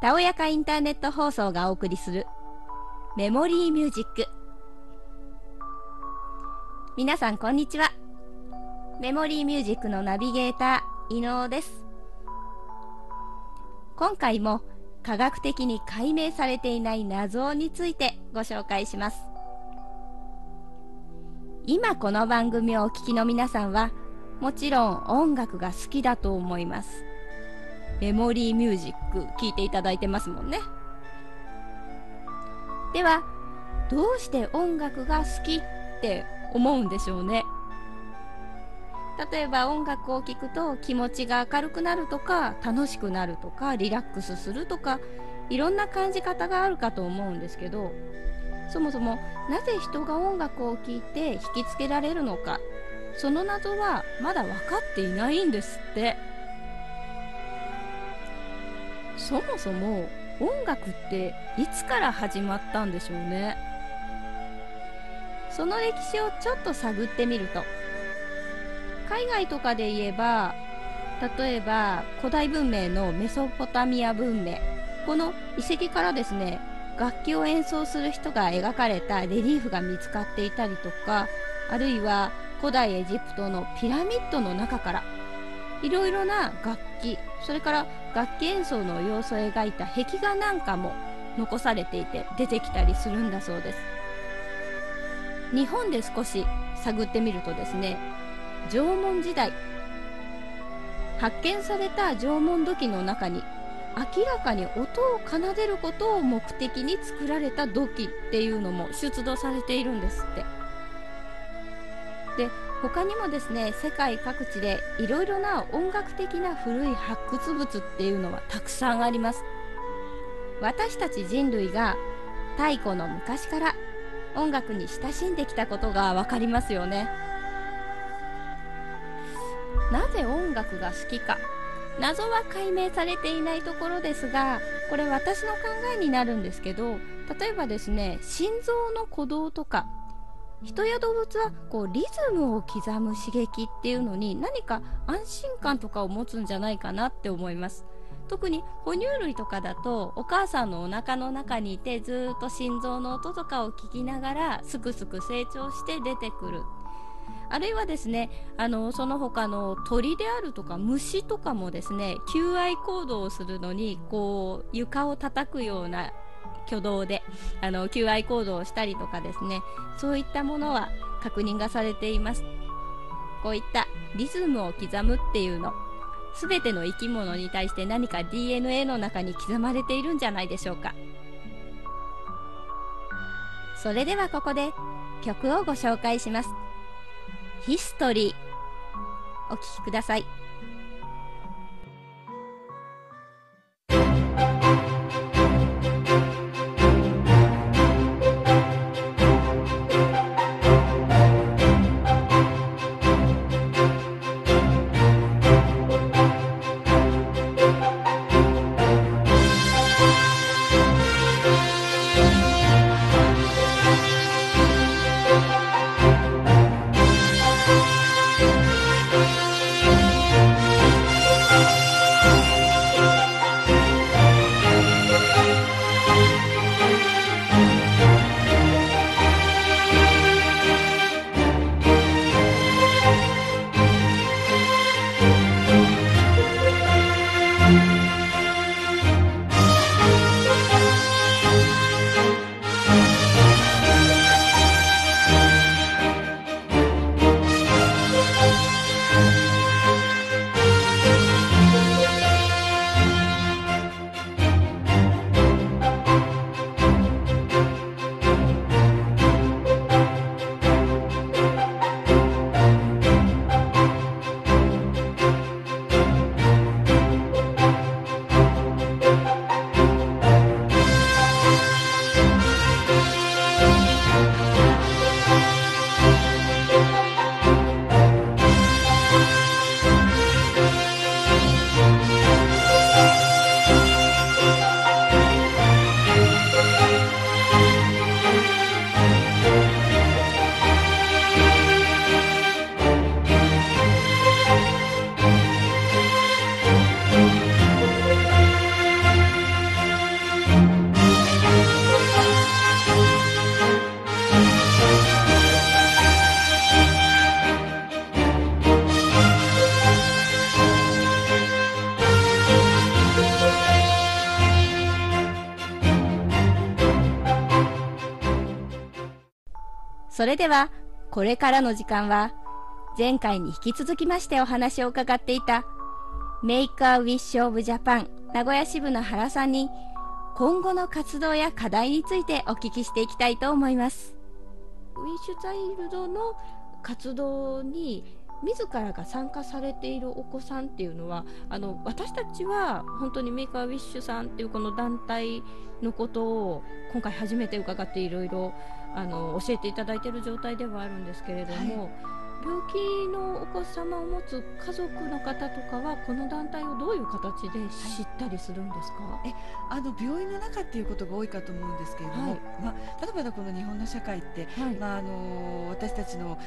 たおやかインターネット放送がお送りするメモリーミュージック。皆さんこんにちは。メモリーミュージックのナビゲーター伊能です。今回も科学的に解明されていない謎についてご紹介します。今この番組をお聴きの皆さんはもちろん音楽が好きだと思います。メモリーミュージック聞いていただいてますもんね。ではどうして音楽が好きって思うんでしょうね。例えば音楽を聴くと気持ちが明るくなるとか楽しくなるとかリラックスするとかいろんな感じ方があるかと思うんですけどそもそもなぜ人が音楽を聴いて引きつけられるのかその謎はまだ分かっていないんですって。そもそも音楽っていつから始まったんでしょうね。その歴史をちょっと探ってみると。海外とかで言えば例えば古代文明のメソポタミア文明。この遺跡からですね楽器を演奏する人が描かれたレリーフが見つかっていたりとかあるいは古代エジプトのピラミッドの中からいろいろな楽器それから楽器演奏の様子を描いた壁画なんかも残されていて出てきたりするんだそうです。日本で少し探ってみるとですね縄文時代発見された縄文土器の中に明らかに音を奏でることを目的に作られた土器っていうのも出土されているんですって。で他にもですね世界各地でいろいろな音楽的な古い発掘物っていうのはたくさんあります。私たち人類が太古の昔から音楽に親しんできたことが分かりますよね。なぜ音楽が好きか。謎は解明されていないところですがこれ私の考えになるんですけど例えばですね心臓の鼓動とか人や動物はこうリズムを刻む刺激っていうのに何か安心感とかを持つんじゃないかなって思います。特に哺乳類とかだとお母さんのお腹の中にいてずっと心臓の音とかを聞きながらすくすく成長して出てくる。あるいはですねあのその他の鳥であるとか虫とかもですね求愛行動をするのにこう床を叩くような挙動であの求愛行動をしたりとかですねそういったものは確認がされています。こういったリズムを刻むっていうの全ての生き物に対して何か DNA の中に刻まれているんじゃないでしょうか。それではここで曲をご紹介します。ヒストリーお聴きください。それでは、これからの時間は、前回に引き続きましてお話を伺っていた、メイクアウィッシュオブジャパン名古屋支部の原さんに、今後の活動や課題についてお聞きしていきたいと思います。ウィッシュチャイルドの活動に自らが参加されているお子さんっていうのはあの私たちは本当にメーカーウィッシュさんっていうこの団体のことを今回初めて伺っていろいろあの教えていただいている状態ではあるんですけれども、はい、病気のお子様を持つ家族の方とかはこの団体をどういう形で知ったりするんですか、はい、えあの病院の中っていうことが多いかと思うんですけれども、はい、まあ、例えばこの日本の社会って、まあ、あの私たちの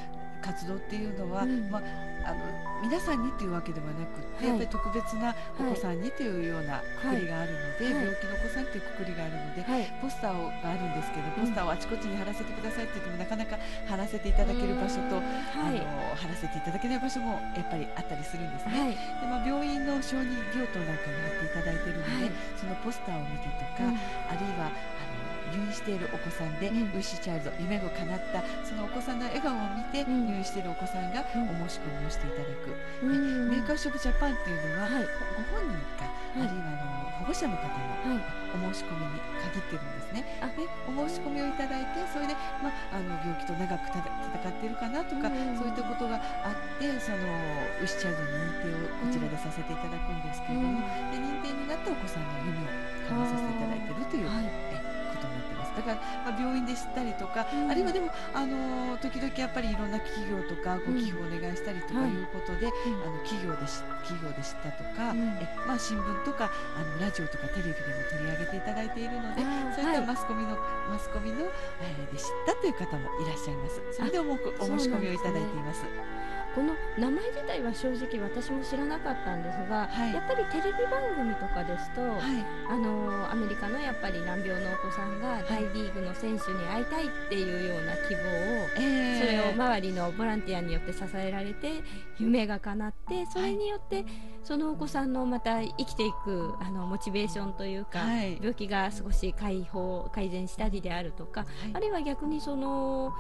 活動っていうのは、うん、まあ、あの皆さんにというわけではなくて、はい、やっぱり特別なお子さんにというようなくくりがあるので、はい、病気のお子さんというくくりがあるので、はい、ポスターをがあるんですけど、ポスターをあちこちに貼らせてくださいって言ってもなかなか貼らせていただける場所と、あの貼らせていただけない場所もやっぱりあったりするんですね。でまあ、病院の小児病棟なんかに貼っていただいているので、そのポスターを見てとか、うん、あるいは入院しているお子さんで、うん、ウィッシュチャイルド夢が叶ったそのお子さんの笑顔を見て、入院しているお子さんがお申し込みをしていただく、うん、メーカーショップジャパンっていうのは、はい、ご本人か、あるいはあの保護者の方のお申し込みに限ってるんですね。でお申し込みをいただいてそれで、まあ、あの病気と長く戦っているかなとか、そういったことがあってそのウィッシュチャイルドの認定をこちらでさせていただくんですけれども、で認定になったお子さんの夢を叶えさせていただいているという。はいだから、まあ、病院で知ったりとか、うん、あるいはでも、あの時々やっぱりいろんな企業とかご寄付をお願いしたりとかい。うことで、あの企業で企業で知ったとか、えまあ、新聞とかあのラジオとかテレビでも取り上げていただいているのでそういったマスコミの、マスコミの、えー、で知ったという方もいらっしゃいます。それでおお申し込みをいただいています。この名前自体は正直私も知らなかったんですが、はい、やっぱりテレビ番組とかですと、はい、あのアメリカのやっぱり難病のお子さんが大リーグの選手に会いたいっていうような希望を、それを周りのボランティアによって支えられて夢が叶ってそれによって、そのお子さんのまた生きていくあのモチベーションというか、病気が少し解放改善したりであるとか、あるいは逆にその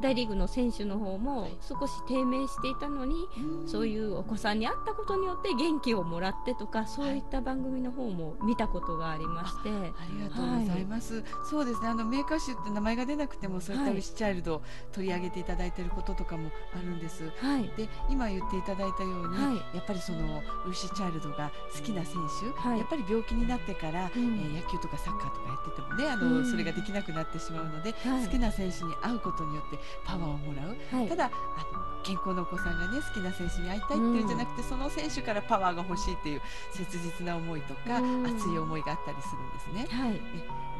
大リーグの選手の方も少し低迷していたのに、そういうお子さんに会ったことによって元気をもらってとかそういった番組の方も見たことがありまして、ありがとうございます、はい、そうですね。あのメーカー集って名前が出なくてもそういったウシュチャイルドを取り上げていただいていることとかもあるんです、はい、で今言っていただいたように、はい、やっぱりそのウシュチャイルドが好きな選手、やっぱり病気になってから、うん、えー、野球とかサッカーとかやっててもねあの、うん、それができなくなってしまうので、好きな選手に会うことによってパワーをもらう、はい、ただあの健康なお子さんがね好きな選手に会いたいっていうんじゃなくて、うん、その選手からパワーが欲しいっていう切実な思いとか、うん、熱い思いがあったりするんですね、はい、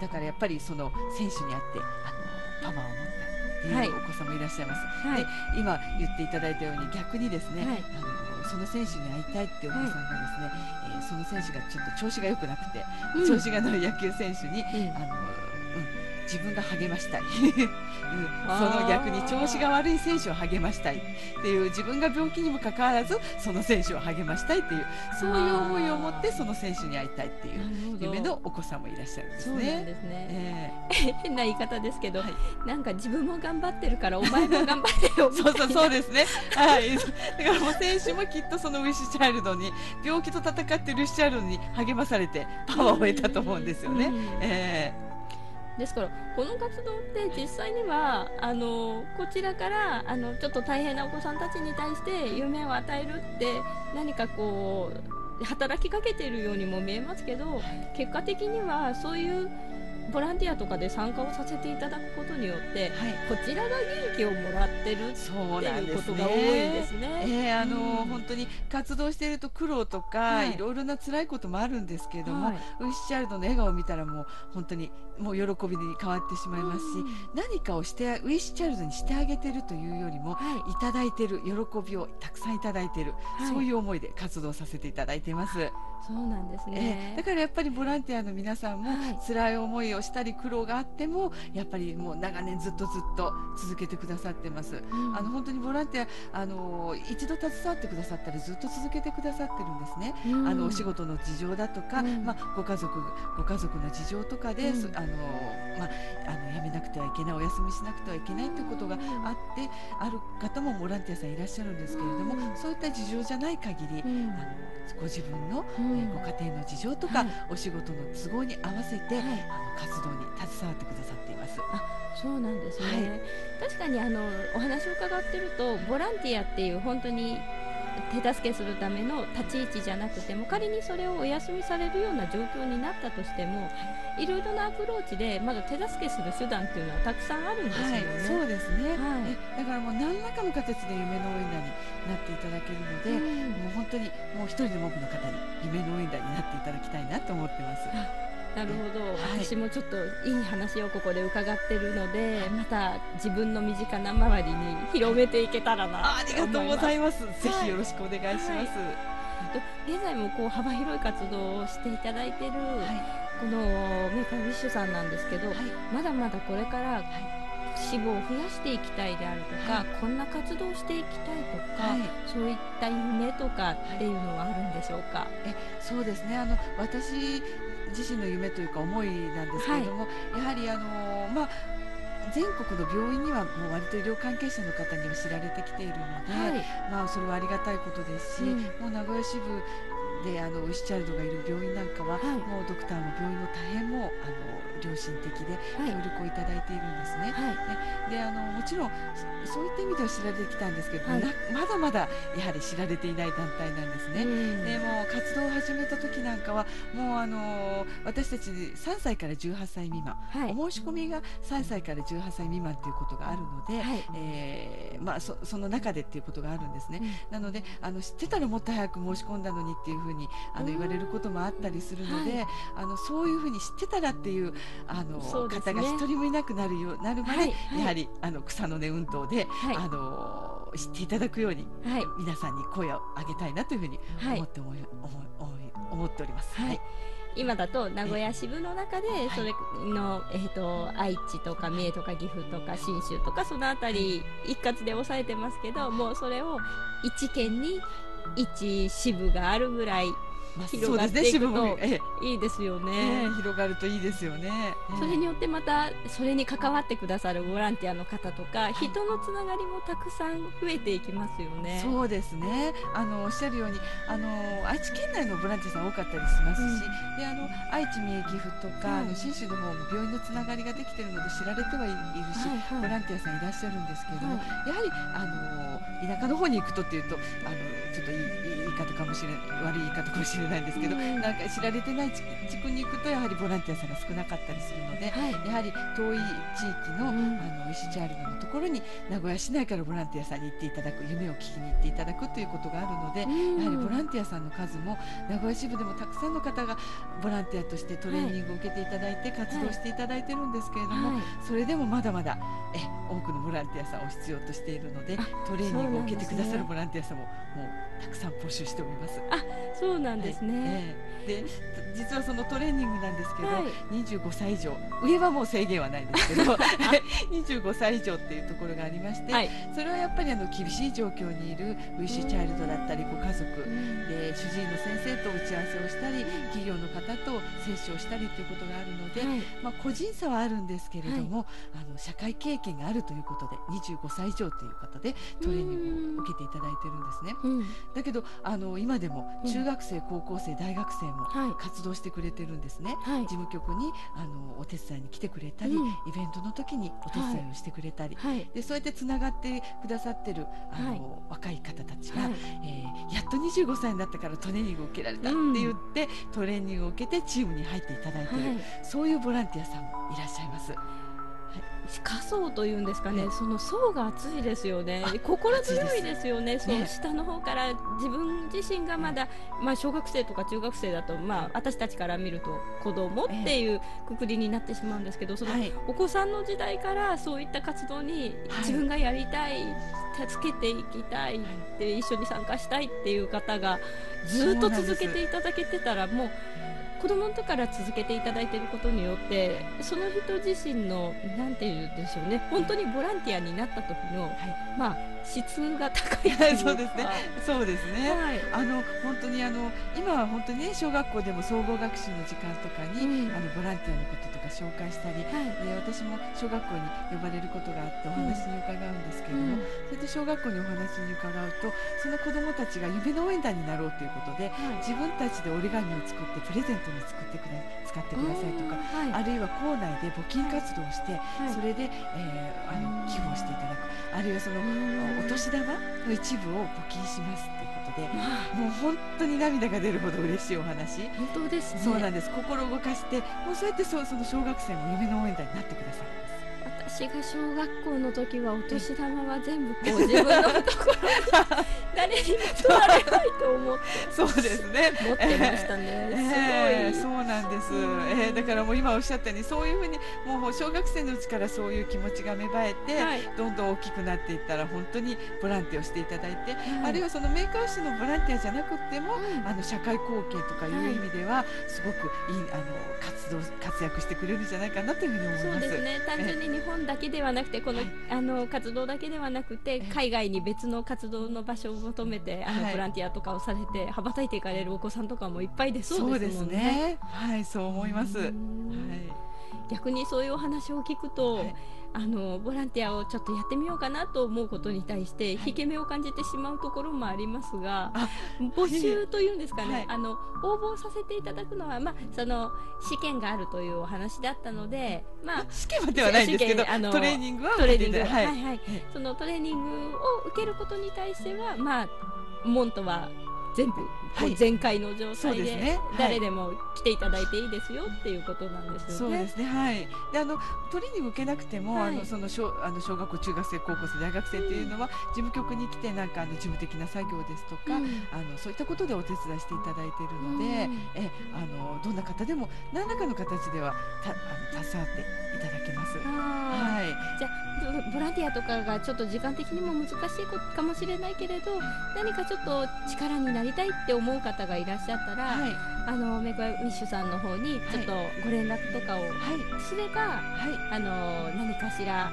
だからやっぱりその選手に会ってあのパワーを持ったっていうお子さんもいらっしゃいます、はい、で今言っていただいたように逆にですね、はい、あのその選手に会いたいっていうお子さんがですね、はい、えー、その選手がちょっと調子が良くなくて、うん、調子がのい野球選手に、うん、あのうん自分が励ましたい、うん、その逆に調子が悪い選手を励ましたい。っていう自分が病気にもかかわらずその選手を励ましたいっていうそういう思いを持ってその選手に会いたいっていう夢のお子さんもいらっしゃるんですね。ですね、えー、変な言い方ですけど、はい、なんか自分も頑張ってるからお前も頑張ってよそうそうそうですね。はい。だからもう選手もきっとそのウィッシュチャイルドに病気と戦ってるウィッシュチャイルドに励まされてパワーを得たと思うんですよね。うん、えーですからこの活動って実際にはあのこちらからあのちょっと大変なお子さんたちに対して夢を与えるって何かこう働きかけているようにも見えますけど結果的にはそういうボランティアとかで参加をさせていただくことによって、はい、こちらが元気をもらってるっていうことが多いですね。すね。えー、あの、うん、本当に活動していると苦労とか、はい、いろいろな辛いこともあるんですけれども、はい、ウィッシュチャイルドの笑顔を見たらもう本当にもう喜びに変わってしまいますし、うん、何かをしてウィッシュチャイルドにしてあげてるというよりも、はい、いただいてる喜びをたくさんいただいてる、そういう思いで活動させていただいています。そうなんですね、えー、だからやっぱりボランティアの皆さんも辛い思いををしたり苦労があってもやっぱりもう長年ずっとずっと続けてくださってます、うん、あの本当にボランティアあの一度携わってくださったらずっと続けてくださってるんですね、うん、あのお仕事の事情だとか、うん、まあ、ご家族ご家族の事情とかで、あのまあ、あの辞めなくてはいけないお休みしなくてはいけないということがあってある方もボランティアさんいらっしゃるんですけれども、そういった事情じゃない限り、あのご自分の、えー、ご家庭の事情とか、はい、お仕事の都合に合わせて、はい、あの活動に携わってくださっています。あそうなんですね、はい、確かにあのお話を伺ってるとボランティアっていう本当に手助けするための立ち位置じゃなくても仮にそれをお休みされるような状況になったとしても、いろいろなアプローチでまだ手助けする手段っていうのはたくさんあるんですよね。はい、そうですね、はい、だからもう何らかの形で夢の応援団になっていただけるので、うん、もう本当にもう一人でも多くの方に夢の応援団になっていただきたいなと思ってます。なるほど、はい、私もちょっといい話をここで伺ってるのでまた自分の身近な周りに広めていけたらなありがとうございます。ぜひよろしくお願いします、はい。現在もこう幅広い活動をしていただいてい。る、このメーカーウィッシュさんなんですけど、まだまだこれから、支部を増やしていきたいであるとか、はい、こんな活動をしていきたいとか、はい、そういった夢とかっていうのはあるんでしょうか、えそうですね。あの私自身の夢というか思いなんですけれども、はい、やはりあのまあ全国の病院にはもう割と医療関係者の方には知られてきているので、はい、まあそれはありがたいことですし、うん、もう名古屋支部であのウィシチャイルドがいる病院なんかは、はい、もうドクターも病院も大変もあの良心的で協力をいただいているんですね。はい、であのもちろんそういった意味では知られてきたんですけど、はい、まだまだやはり知られていない団体なんですね。でも活動を始めた時なんかはもうあの私たち3歳から18歳未満、はい、お申し込みが3歳から18歳未満ということがあるので、はい、えー、まあ、そその中でっていうことがあるんですね。うん、なのであの知ってたらもっと早く申し込んだのにっていうふうにあの言われることもあったりするので、あのそういうふうに知ってたらっていうあの、ね、方が一人もいなくなるようなるまで、はい、やはりあの草の根運動で、はい、あの知っていただくように、はい、皆さんに声を上げたいなというふうに思って思い、思い思っております。はい。今だと名古屋支部の中でそれの、えーと愛知とか三重とか岐阜とか信州とかその辺り一括で抑えてますけどもうそれを1県に1支部があるぐらい広がっていくといいですよね、ね、広がるといいですよね、それによってまたそれに関わってくださるボランティアの方とか、人のつながりもたくさん増えていきますよね。そうですね。あのおっしゃるようにあの愛知県内のボランティアさん多かったりしますし、うん、であの愛知三重岐阜とか、あの信州の方も病院のつながりができているので知られてはいるし、はいはい、ボランティアさんいらっしゃるんですけれども、はい、やはりあの田舎の方に行くとっていうとあのちょっといいいい方かもしれ悪い言い方かもしれないんですけど、うん、なんか知られてない地区に行くとやはりボランティアさんが少なかったりするので、はい、やはり遠い地域の,、あの石チャールドのところに名古屋市内からボランティアさんに行っていただく夢を聞きに行っていただくということがあるので、やはりボランティアさんの数も名古屋支部でもたくさんの方がボランティアとしてトレーニングを受けていただいて活動していただいてるんですけれども、はい、それでもまだまだえ多くのボランティアさんを必要としているのでトレーニングを受けてくださるボランティアさんももうたくさん募集しております。あそうなんですね、はいえー、で実はそのトレーニングなんですけど、はい、25歳以上。上はもう制限はないんですけど 25歳以上っていうところがありまして、はい、それはやっぱりあの厳しい状況にいるウィッシュチャイルドだったりご家族、で主治医の先生と打ち合わせをしたり企業の方と接種をしたりということがあるので、まあ、個人差はあるんですけれども、あの社会経験があるということで25歳以上という方でトレーニングを受けていただいてるんですね。だけどあの今でも中学生、高校生大学生も活動してくれてるんですね、はい、事務局にあのお手伝いに来てくれたり、うん、イベントの時にお手伝いをしてくれたり、はい、でそうやってつながってくださってるあの、若い方たちが、はい、えー、やっと25歳になったからトレーニングを受けられたって言って、うん、トレーニングを受けてチームに入っていただいてる、そういうボランティアさんもいらっしゃいます。仮想というんですかね、その層が厚いですよね、心強いですよね、そう下の方から自分自身がまだ、まあ、小学生とか中学生だと、まあ、私たちから見ると子供っていうくくりになってしまうんですけど、そのお子さんの時代からそういった活動に自分がやりたい、助けていきたいって一緒に参加したいっていう方がずっと続けていただけてたらもう子供の時から続けていただいていることによってその人自身のなんていうんでしょうね本当にボランティアになった時の、はい、まあ質が高い そうですね。そうですね。はい、あの本当にあの今は本当にね小学校でも総合学習の時間とかに、うん、あのボランティアのこととか紹介したり、はい、で私も小学校に呼ばれることがあってお話に伺うんですけれども、うん、それで小学校にお話に伺うとその子どもたちが夢の応援団になろうということで、はい、自分たちで折り紙を作ってプレゼントに作ってくれ使ってくださいとか、あるいは校内で募金活動をして、それで、えー、あの寄付をしていただく。あるいはそのお年玉の一部を募金しますっていうことで、もう本当に涙が出るほど嬉しいお話。本当です、ね、そうなんです。心を動かしてもうそうやってそその小学生も夢の応援団になってください私が小学校の時はお年玉は全部こう 自分のところに誰にも取られないと思ってそうですね。持ってましたね、えー、すごい、そうなんです、えー、だからもう今おっしゃったようにそういうふうにもう小学生のうちからそういう気持ちが芽生えて、はい、どんどん大きくなっていったら本当にボランティアをしていただいて、はい、あるいはそのメーカー誌のボランティアじゃなくても、うん、あの社会貢献とかいう意味では、すごくいいあの活動活躍してくれるんじゃないかなというふうに思います。そうですね。単純に日本だけではなくてこのはい、あの活動だけではなくて海外に別の活動の場所を求めてあの、ボランティアとかをされて羽ばたいていかれるお子さんとかもいっぱいでそうですもんね。ね。はいそう思います。はい、逆にそういうお話を聞くと、はいあのボランティアをちょっとやってみようかなと思うことに対して引け目を感じてしまうところもありますが、募集というんですかね、はい、あの応募させていただくのは、まあ、その試験があるというお話だったので、まあ、試験まではないんですけどあのトレーニングはトレーニング、はい、はいはい。そのトレーニングを受けることに対しては、まあ、モントは全部、はい、全開の状態でで誰でも来ていただいていいですよっていうことなんですよね。そうですねはい。であのトレーニング受けなくても、はい、あのその小あの小学校中学生高校生大学生っていうのは、事務局に来てなんかあの事務的な作業ですとか、うん、あのそういったことでお手伝いしていただいているので、うん、えあのどんな方でも何らかの形ではたあの携わっていただけます。はい。じゃあボランティアとかがちょっと時間的にも難しいかもしれないけれど、何かちょっと力になりりたいって思う方がいらっしゃったら、はい、あのメイクウィッシュさんの方にちょっとご連絡とかをすれば、はい、あの何かしら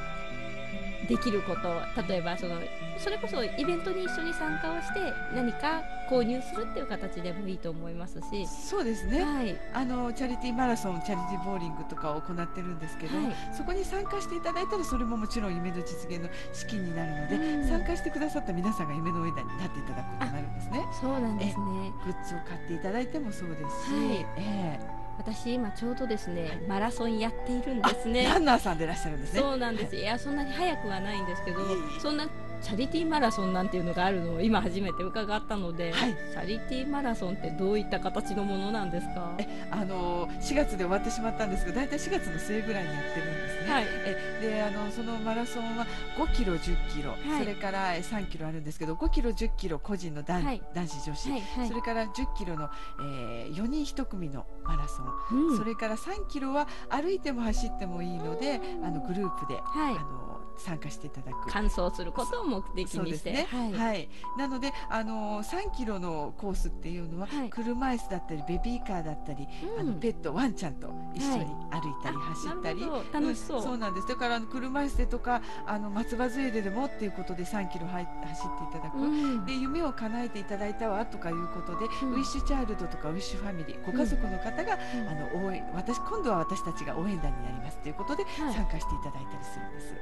できること例えばそのそれこそイベントに一緒に参加をして何か購入するっていう形でもいいと思いますし。そうですね、はい、あのチャリティーマラソンチャリティーボーリングとかを行ってるんですけど、はい、そこに参加していただいたらそれももちろん夢の実現の資金になるので、うん、参加してくださった皆さんが夢の上になっていただくことになるんですね。そうなんですね。グッズを買っていただいてもそうですし、はい、えー私今ちょうどですねマラソンやっているんですね。ランナーさんでいらっしゃるんですね。そうなんです、い、やそんなに早くはないんですけどそんなチャリティーマラソンなんていうのがあるのを今初めて伺ったので、はい、チャリティーマラソンってどういった形のものなんですか？えあの4月で終わってしまったんですけど大体4月の末ぐらいにやってるんですね、はい、えであのそのマラソンは5キロ1 0キロ、はい、それから3キロあるんですけど5キロ1 0キロ個人の男,、男子女子、それから1 0キロの、えー、4人1組のマラソン、うん、それから3キロは歩いても走ってもいいのであのグループで、あの参加していただく。完走することを目的にして、ね。はい、はい、なのであの3キロのコースっていうのは、はい、車椅子だったりベビーカーだったり、うん、あのペットワンちゃんと一緒に歩いたり走ったり、はい、楽しそう、うん、そうなんです。だから車椅子でとかあの松葉杖ででもっていうことで3キロ走っていただく、うん、で夢を叶えていただいたわとかいうことで、ウィッシュチャイルドとかウィッシュファミリーご家族の方が、あの応援私今度は私たちが応援団になりますということで参加していただいたりするんです。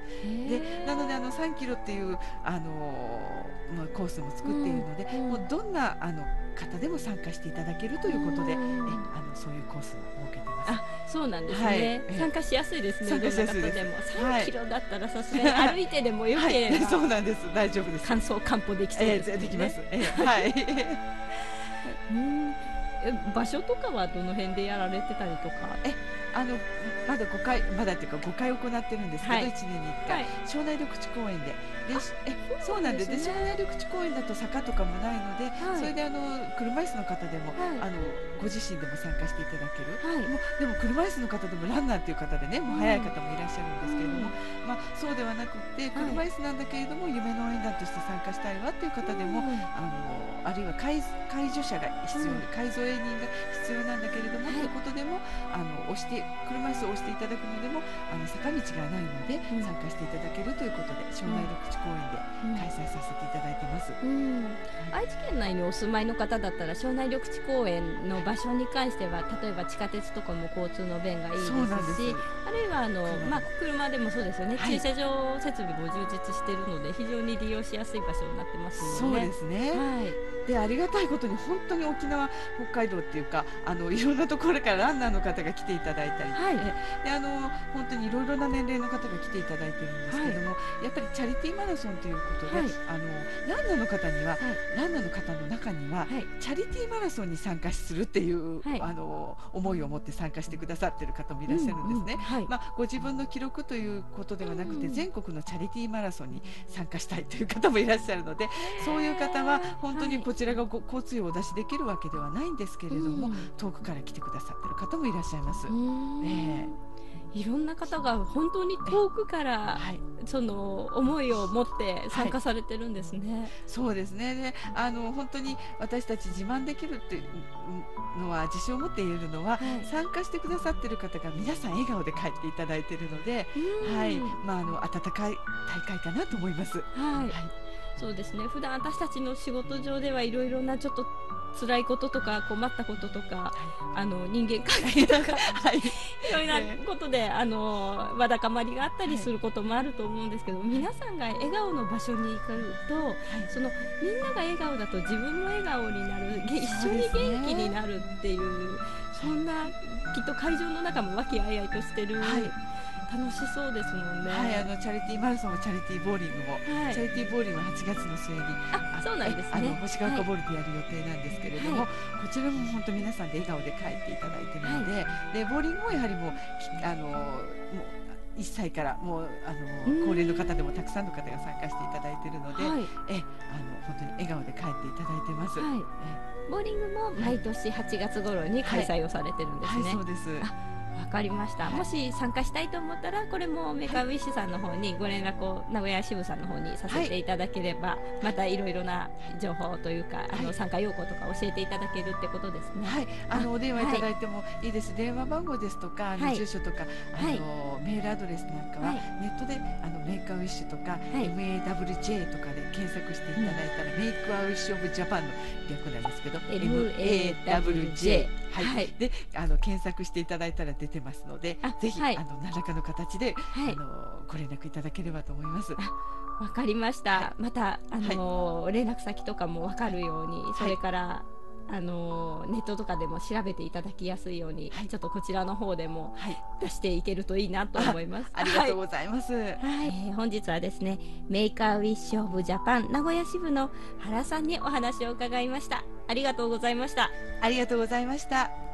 でなのであの3キロっていうあの、まあ、コースも作っているので、うん、もうどんなあの方でも参加していただけるということで、うん、えあのそういうコースを設けてます。あそうなんですね、はい、参加しやすいですね。参加しやすいです。でも3キロだったらさすがに歩いてでもよければ、はい、そうなんです。大丈夫です。乾燥漢方できそうです、ね、えー、できます。えー、はい。うん場所とかはどの辺でやられてたりとか？えあのまだ5回まだっていうか5回行ってるんですけど、はい、1年に1回、はい、庄内緑地公園ででえそうなんですで庄内緑地公園だと坂とかもないので、はい、それであの車椅子の方でも、あのご自身でも参加していただける、もうでも車椅子の方でもランナーっていう方でねもう速い方もいらっしゃるんですけれども、まあ、そうではなくて車椅子なんだけれども、夢の応援団として参加したいわっていう方でも、あのあるいは介介助者が必要で、介助営人が必要なんだけれども、とい。うことでもあの押して車椅子を押していただくのでもあの坂道がないので、参加していただけるということで庄内緑地公園で開催させていただいてます、愛知県内にお住まいの方だったら庄内緑地公園の場所に関しては例えば地下鉄とかも交通の便がいいですしあるいはあの、まあ、車でもそうですよね、はい、駐車場設備も充実しているので非常に利用しやすい場所になってますので、ね、そうですね、はい。でありがたいことに本当に沖縄、北海道っていうかあのいろんなところからランナーの方が来ていただいたり、はい、であの本当にいろいろな年齢の方が来ていただいてるんですけども、はい、やっぱりチャリティーマラソンということで、はい、あのランナーの方には、ランナーの方の中には、チャリティーマラソンに参加するっていう、あの思いを持って参加してくださってる方もいらっしゃるんですね。うんうん、まあ、ご自分の記録ということではなくて、全国のチャリティーマラソンに参加したいという方もいらっしゃるのでそういう方は本当にこちらが交通費をお出しできるわけではないんですけれども、遠くから来てくださってる方もいらっしゃいます。えーいろんな方が本当に遠くから、はい、その思いを持って参加されてるんですね。はい、そうですね。で、あの本当に私たち自慢できるっていうのは自信を持って言えるのは、はい、参加してくださってる方が皆さん笑顔で帰っていただいているので、はい、まああの温かい大会かなと思います。はい。そうですね。普段私たちの仕事上ではいろいろなちょっと辛いこととか困ったこととか、はい、あの人間関係とか、はい、いろいろなことで、あのわだかまりがあったりすることもあると思うんですけど、はい、皆さんが笑顔の場所に行くと、そのみんなが笑顔だと自分も笑顔になる一緒に元気になるっていうそんなきっと会場の中も和気あいあいとしてる。楽しそうですもんね。はい、あのチャリティーマラソンもチャリティーボーリングも、はい、チャリティーボーリングは8月の末に、あ、そうなんですね。あの星ヶ丘ボールでやる予定なんですけれども、はい、こちらも本当皆さんで笑顔で帰っていただいてるので、はい、でボーリングもやはりもうあのもう。1歳からもうあの高齢の方でもたくさんの方が参加していただいているので、はい、えあの本当に笑顔で帰っていただいてます。はい、ボーリングも毎年8月頃に開催をされてるんですね。そうです。わかりました、はい、もし参加したいと思ったらこれもメカウィッシュさんの方にご連絡を名古屋支部さんの方にさせていただければ、はい、またいろいろな情報というかあの参加要項とか教えていただけるってことですね。はい、あのお電話いただいてもいいです。電話番号ですとかあの住所とか、あのメールアドレスなんかはネットであのメイクアウィッシュとか、MAWJ とかで検索していただいたら、メイクアウィッシュオブジャパンの略なんですけど MAWJ はい、であの検索していただいたら出てますのでぜひ、はい、あの何らかの形で、はい、あのご連絡いただければと思います。わかりました。はい、またあの、連絡先とかもわかるように、それから、あのネットとかでも調べていただきやすいように、はい、ちょっとこちらの方でも出していけるといいなと思います。ありがとうございます。はい、えー、本日はですね、メーカーウィッシュオブジャパン名古屋支部の原さんにお話を伺いました。ありがとうございました。ありがとうございました。